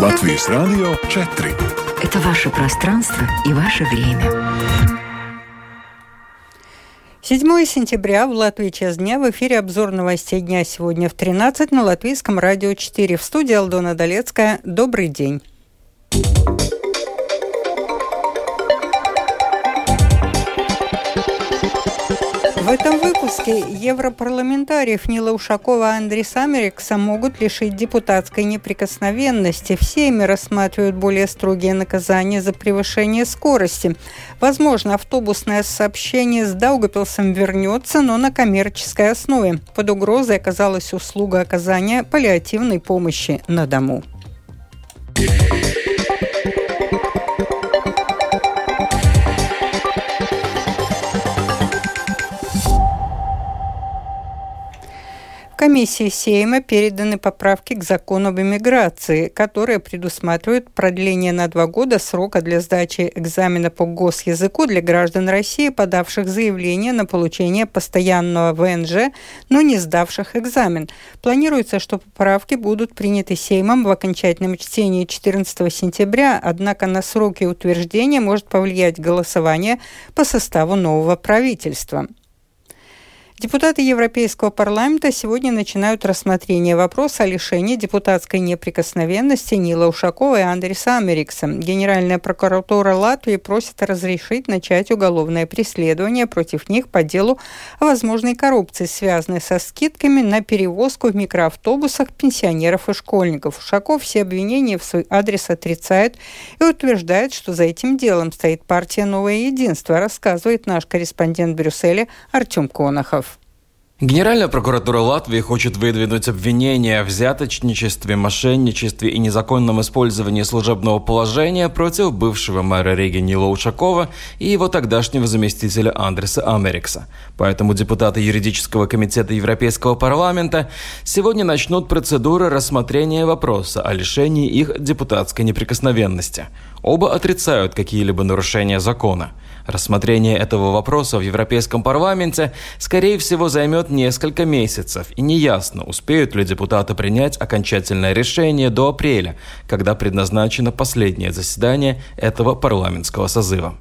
Латвийс Радио 4. Это ваше пространство и ваше время. 7 сентября в Латвии час дня в эфире обзор новостей дня сегодня в 13 на Латвийском радио 4. В студии Алдона Долецкая. Добрый день. В этом выпуске европарламентариев Нила Ушакова и Андрис Америкса могут лишить депутатской неприкосновенности. Все ими рассматривают более строгие наказания за превышение скорости. Возможно, автобусное сообщение с Даугапилсом вернется, но на коммерческой основе. Под угрозой оказалась услуга оказания паллиативной помощи на дому. Комиссии Сейма переданы поправки к закону об иммиграции, которые предусматривают продление на два года срока для сдачи экзамена по госязыку для граждан России, подавших заявление на получение постоянного ВНЖ, но не сдавших экзамен. Планируется, что поправки будут приняты Сеймом в окончательном чтении 14 сентября, однако на сроки утверждения может повлиять голосование по составу нового правительства. Депутаты Европейского парламента сегодня начинают рассмотрение вопроса о лишении депутатской неприкосновенности Нила Ушакова и Андреса Америкса. Генеральная прокуратура Латвии просит разрешить начать уголовное преследование против них по делу о возможной коррупции, связанной со скидками на перевозку в микроавтобусах пенсионеров и школьников. Ушаков все обвинения в свой адрес отрицает и утверждает, что за этим делом стоит партия «Новое единство», рассказывает наш корреспондент в Брюсселе Артем Конохов. Генеральная прокуратура Латвии хочет выдвинуть обвинения в взяточничестве, мошенничестве и незаконном использовании служебного положения против бывшего мэра Риги Нила Ушакова и его тогдашнего заместителя Андреса Америкса. Поэтому депутаты юридического комитета Европейского парламента сегодня начнут процедуры рассмотрения вопроса о лишении их депутатской неприкосновенности. Оба отрицают какие-либо нарушения закона. Рассмотрение этого вопроса в Европейском парламенте, скорее всего, займет несколько месяцев, и неясно, успеют ли депутаты принять окончательное решение до апреля, когда предназначено последнее заседание этого парламентского созыва.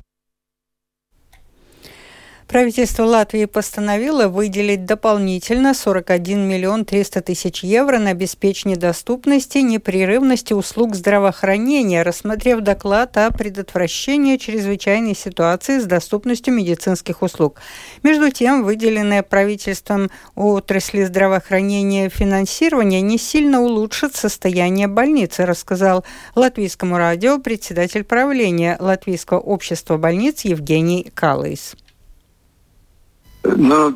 Правительство Латвии постановило выделить дополнительно 41 миллион 300 тысяч евро на обеспечение доступности непрерывности услуг здравоохранения, рассмотрев доклад о предотвращении чрезвычайной ситуации с доступностью медицинских услуг. Между тем, выделенное правительством отрасли здравоохранения финансирование не сильно улучшит состояние больницы, рассказал латвийскому радио председатель правления Латвийского общества больниц Евгений Калайс. Ну.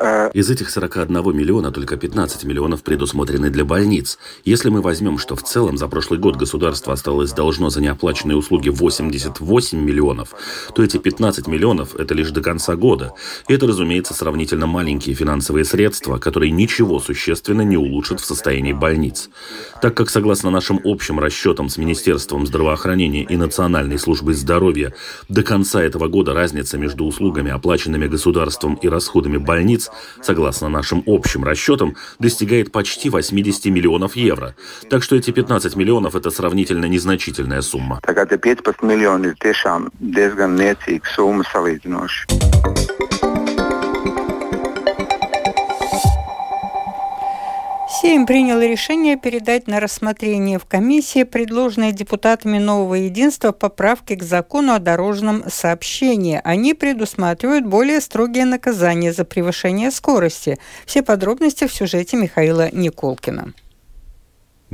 Э... Из этих 41 миллиона только 15 миллионов предусмотрены для больниц. Если мы возьмем, что в целом за прошлый год государство осталось должно за неоплаченные услуги 88 миллионов, то эти 15 миллионов – это лишь до конца года. И это, разумеется, сравнительно маленькие финансовые средства, которые ничего существенно не улучшат в состоянии больниц. Так как, согласно нашим общим расчетам с Министерством здравоохранения и Национальной службой здоровья, до конца этого года разница между услугами услугами, оплаченными государством и расходами больниц, согласно нашим общим расчетам, достигает почти 80 миллионов евро. Так что эти 15 миллионов – это сравнительно незначительная сумма. Tagad 15 miljoni ir tiešām diezgan niecīga summa Сейм принял решение передать на рассмотрение в комиссии предложенные депутатами Нового Единства поправки к закону о дорожном сообщении. Они предусматривают более строгие наказания за превышение скорости. Все подробности в сюжете Михаила Николкина.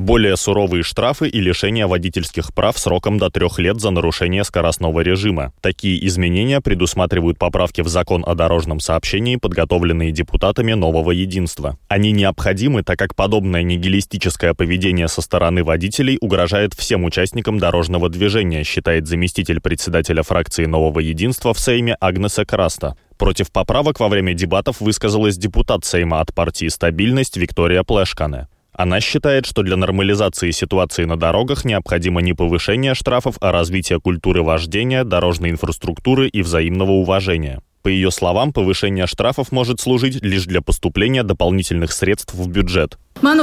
Более суровые штрафы и лишение водительских прав сроком до трех лет за нарушение скоростного режима. Такие изменения предусматривают поправки в закон о дорожном сообщении, подготовленные депутатами нового единства. Они необходимы, так как подобное нигилистическое поведение со стороны водителей угрожает всем участникам дорожного движения, считает заместитель председателя фракции нового единства в Сейме Агнеса Краста. Против поправок во время дебатов высказалась депутат Сейма от партии «Стабильность» Виктория Плешкане. Она считает, что для нормализации ситуации на дорогах необходимо не повышение штрафов, а развитие культуры вождения, дорожной инфраструктуры и взаимного уважения. По ее словам, повышение штрафов может служить лишь для поступления дополнительных средств в бюджет. На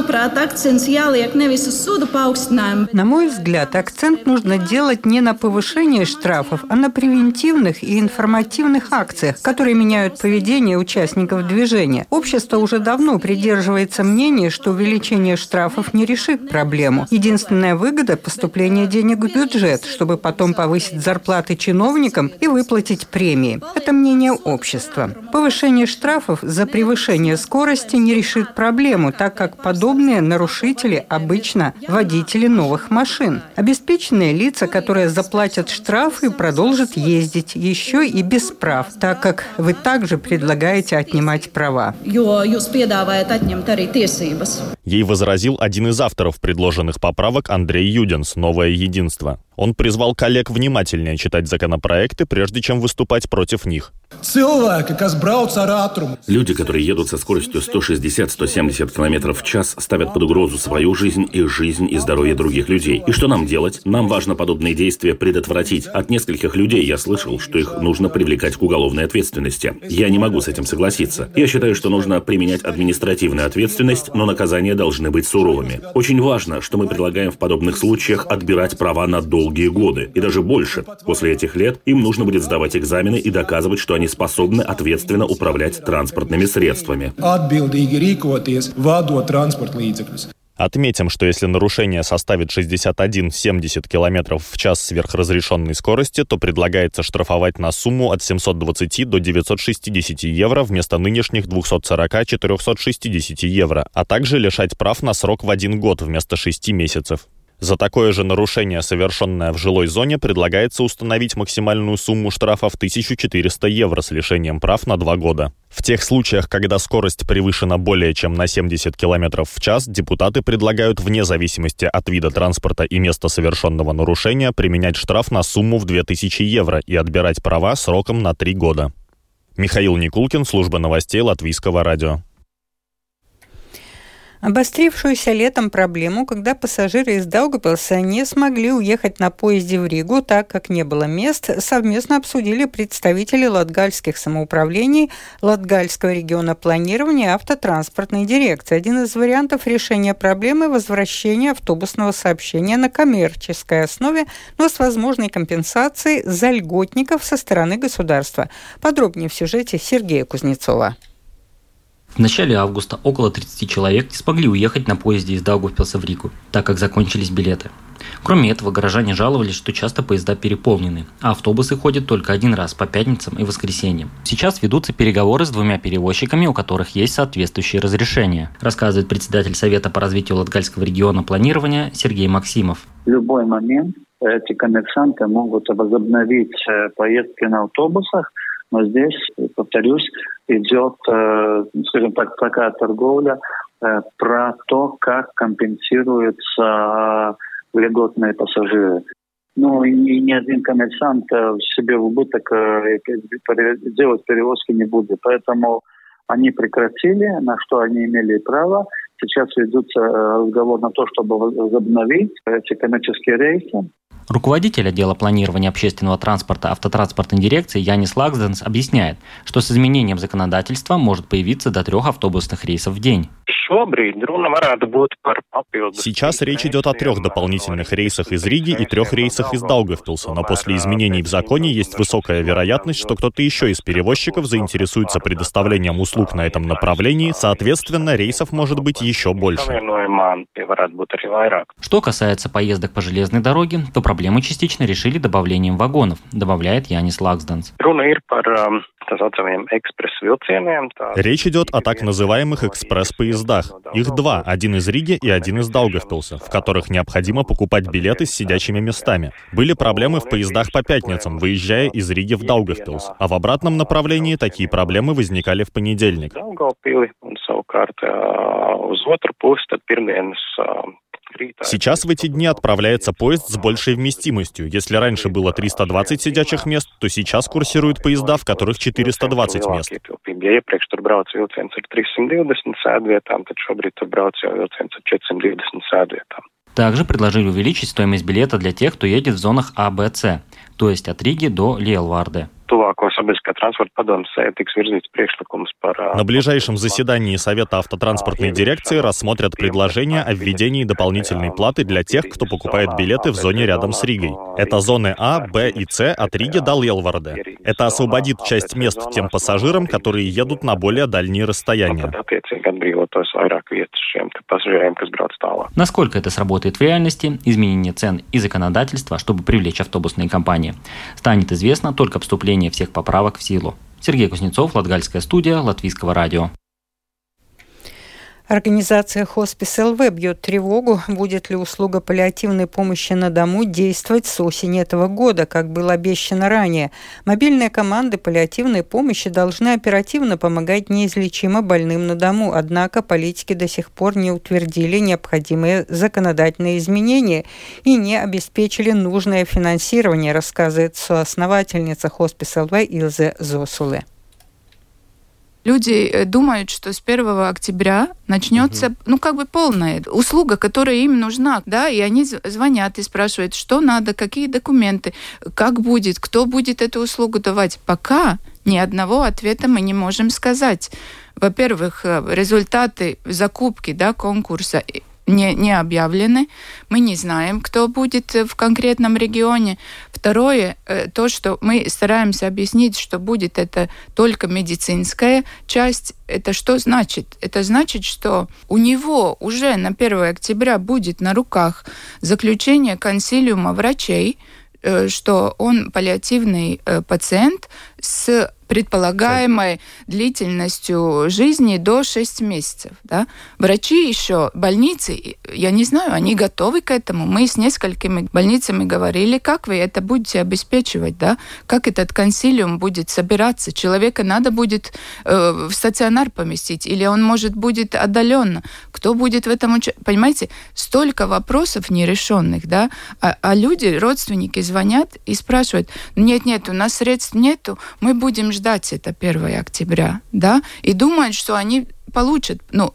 мой взгляд, акцент нужно делать не на повышении штрафов, а на превентивных и информативных акциях, которые меняют поведение участников движения. Общество уже давно придерживается мнения, что увеличение штрафов не решит проблему. Единственная выгода – поступление денег в бюджет, чтобы потом повысить зарплаты чиновникам и выплатить премии. Это мнение общества. Повышение штрафов за превышение скорости не решит проблему, так как подобные нарушители обычно водители новых машин. Обеспеченные лица, которые заплатят штрафы, продолжат ездить еще и без прав, так как вы также предлагаете отнимать права. Ей возразил один из авторов предложенных поправок Андрей Юдинс «Новое единство». Он призвал коллег внимательнее читать законопроекты, прежде чем выступать против них. Люди, которые едут со скоростью 160-170 км в час, ставят под угрозу свою жизнь и жизнь и здоровье других людей. И что нам делать? Нам важно подобные действия предотвратить. От нескольких людей я слышал, что их нужно привлекать к уголовной ответственности. Я не могу с этим согласиться. Я считаю, что нужно применять административную ответственность, но наказания должны быть суровыми. Очень важно, что мы предлагаем в подобных случаях отбирать права на долгие годы. И даже больше. После этих лет им нужно будет сдавать экзамены и доказывать, что они способны ответственно управлять транспортными средствами. Отметим, что если нарушение составит 61-70 км в час сверхразрешенной скорости, то предлагается штрафовать на сумму от 720 до 960 евро вместо нынешних 240-460 евро, а также лишать прав на срок в один год вместо 6 месяцев. За такое же нарушение, совершенное в жилой зоне, предлагается установить максимальную сумму штрафа в 1400 евро с лишением прав на два года. В тех случаях, когда скорость превышена более чем на 70 км в час, депутаты предлагают вне зависимости от вида транспорта и места совершенного нарушения применять штраф на сумму в 2000 евро и отбирать права сроком на три года. Михаил Никулкин, служба новостей Латвийского радио. Обострившуюся летом проблему, когда пассажиры из Даугавпилса не смогли уехать на поезде в Ригу, так как не было мест, совместно обсудили представители латгальских самоуправлений, Латгальского региона планирования и автотранспортной дирекции. Один из вариантов решения проблемы – возвращение автобусного сообщения на коммерческой основе, но с возможной компенсацией за льготников со стороны государства. Подробнее в сюжете Сергея Кузнецова. В начале августа около 30 человек не смогли уехать на поезде из Даугавпилса в Рику, так как закончились билеты. Кроме этого, горожане жаловались, что часто поезда переполнены, а автобусы ходят только один раз по пятницам и воскресеньям. Сейчас ведутся переговоры с двумя перевозчиками, у которых есть соответствующие разрешения, рассказывает председатель Совета по развитию Латгальского региона планирования Сергей Максимов. Любой момент эти коммерсанты могут возобновить э, поездки на автобусах, но здесь, повторюсь, идет, э, скажем так, такая торговля э, про то, как компенсируются льготные пассажиры. Ну и ни один коммерсант э, себе в убыток делать перевозки не будет. Поэтому они прекратили, на что они имели право. Сейчас ведутся разговор на то, чтобы возобновить эти коммерческие рейсы. Руководитель отдела планирования общественного транспорта автотранспортной дирекции Янис Лаксденс объясняет, что с изменением законодательства может появиться до трех автобусных рейсов в день. Сейчас речь идет о трех дополнительных рейсах из Риги и трех рейсах из Даугавпилса, но после изменений в законе есть высокая вероятность, что кто-то еще из перевозчиков заинтересуется предоставлением услуг на этом направлении, соответственно, рейсов может быть еще больше. Что касается поездок по железной дороге, то проблему частично решили добавлением вагонов, добавляет Янис Лаксданс. Речь идет о так называемых экспресс-поездах. Их два, один из Риги и один из Даугавпилса, в которых необходимо покупать билеты с сидячими местами. Были проблемы в поездах по пятницам, выезжая из Риги в Даугавпилс, а в обратном направлении такие проблемы возникали в понедельник. Сейчас в эти дни отправляется поезд с большей вместимостью. Если раньше было 320 сидячих мест, то сейчас курсируют поезда, в которых 420 мест. Также предложили увеличить стоимость билета для тех, кто едет в зонах А, Б, С, то есть от Риги до Лиелварде. На ближайшем заседании Совета автотранспортной дирекции рассмотрят предложение о введении дополнительной платы для тех, кто покупает билеты в зоне рядом с Ригой. Это зоны А, Б и С от Риги до Лелварде. Это освободит часть мест тем пассажирам, которые едут на более дальние расстояния. Насколько это сработает в реальности, изменение цен и законодательства, чтобы привлечь автобусные компании, станет известно только вступление всех поправок в силу. Сергей Кузнецов, Латгальская студия, Латвийского радио. Организация «Хоспис ЛВ» бьет тревогу, будет ли услуга паллиативной помощи на дому действовать с осени этого года, как было обещано ранее. Мобильные команды паллиативной помощи должны оперативно помогать неизлечимо больным на дому, однако политики до сих пор не утвердили необходимые законодательные изменения и не обеспечили нужное финансирование, рассказывает соосновательница «Хоспис ЛВ» Илзе Зосуле люди э, думают, что с 1 октября начнется, угу. ну, как бы полная услуга, которая им нужна, да, и они звонят и спрашивают, что надо, какие документы, как будет, кто будет эту услугу давать. Пока ни одного ответа мы не можем сказать. Во-первых, э, результаты закупки, да, конкурса не, не объявлены. Мы не знаем, кто будет в конкретном регионе. Второе, э, то, что мы стараемся объяснить, что будет это только медицинская часть. Это что значит? Это значит, что у него уже на 1 октября будет на руках заключение консилиума врачей, э, что он паллиативный э, пациент с предполагаемой длительностью жизни до 6 месяцев. Да? Врачи еще, больницы, я не знаю, они готовы к этому. Мы с несколькими больницами говорили, как вы это будете обеспечивать, да? как этот консилиум будет собираться. Человека надо будет э, в стационар поместить, или он, может, будет отдаленно. Кто будет в этом участвовать? Понимаете, столько вопросов нерешенных, да? А, а люди, родственники звонят и спрашивают, нет-нет, у нас средств нету, мы будем ждать это 1 октября, да, и думают, что они получат, ну,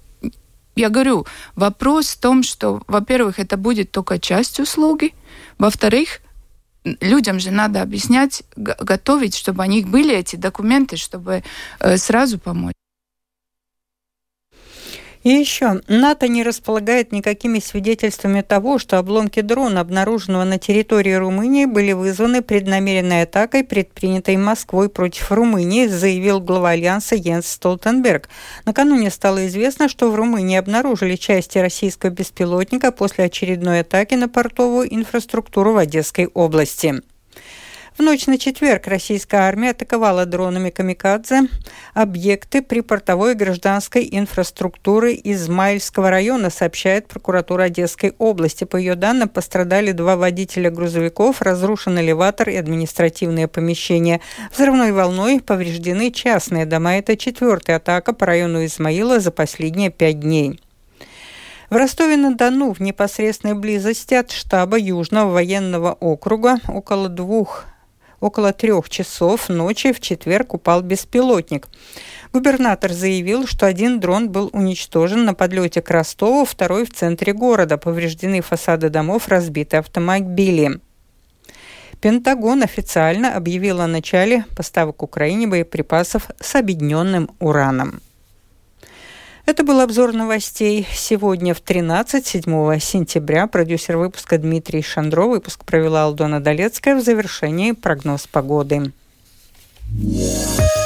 я говорю, вопрос в том, что, во-первых, это будет только часть услуги, во-вторых, людям же надо объяснять, готовить, чтобы у них были эти документы, чтобы э, сразу помочь. И еще, НАТО не располагает никакими свидетельствами того, что обломки дрона, обнаруженного на территории Румынии, были вызваны преднамеренной атакой, предпринятой Москвой против Румынии, заявил глава Альянса Йенс Столтенберг. Накануне стало известно, что в Румынии обнаружили части российского беспилотника после очередной атаки на портовую инфраструктуру в Одесской области. В ночь на четверг российская армия атаковала дронами «Камикадзе» объекты припортовой гражданской инфраструктуры Измаильского района, сообщает прокуратура Одесской области. По ее данным, пострадали два водителя грузовиков, разрушен элеватор и административные помещения. Взрывной волной повреждены частные дома. Это четвертая атака по району Измаила за последние пять дней. В Ростове-на-Дону в непосредственной близости от штаба Южного военного округа около двух около трех часов ночи в четверг упал беспилотник. Губернатор заявил, что один дрон был уничтожен на подлете к Ростову, второй в центре города. Повреждены фасады домов, разбиты автомобили. Пентагон официально объявил о начале поставок Украине боеприпасов с объединенным ураном. Это был обзор новостей сегодня в 13, 7 сентября. Продюсер выпуска Дмитрий Шандро. Выпуск провела Алдона Долецкая. В завершении прогноз погоды. Yeah.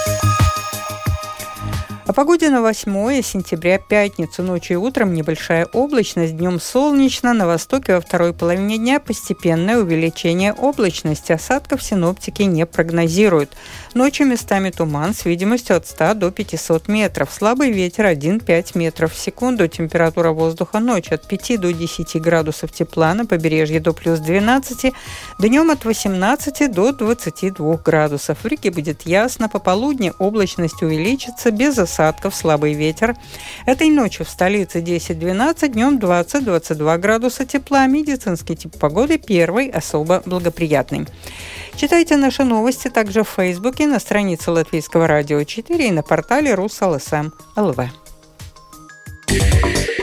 О погоде на 8 сентября, пятницу, ночью и утром небольшая облачность, днем солнечно, на востоке во второй половине дня постепенное увеличение облачности. Осадков синоптики не прогнозируют. Ночью местами туман с видимостью от 100 до 500 метров. Слабый ветер 1-5 метров в секунду. Температура воздуха ночью от 5 до 10 градусов тепла, на побережье до плюс 12, днем от 18 до 22 градусов. В реке будет ясно, пополудни облачность увеличится без осадков осадков, слабый ветер. Этой ночью в столице 10-12, днем 20-22 градуса тепла. Медицинский тип погоды первый, особо благоприятный. Читайте наши новости также в Фейсбуке, на странице Латвийского радио 4 и на портале. Yeah.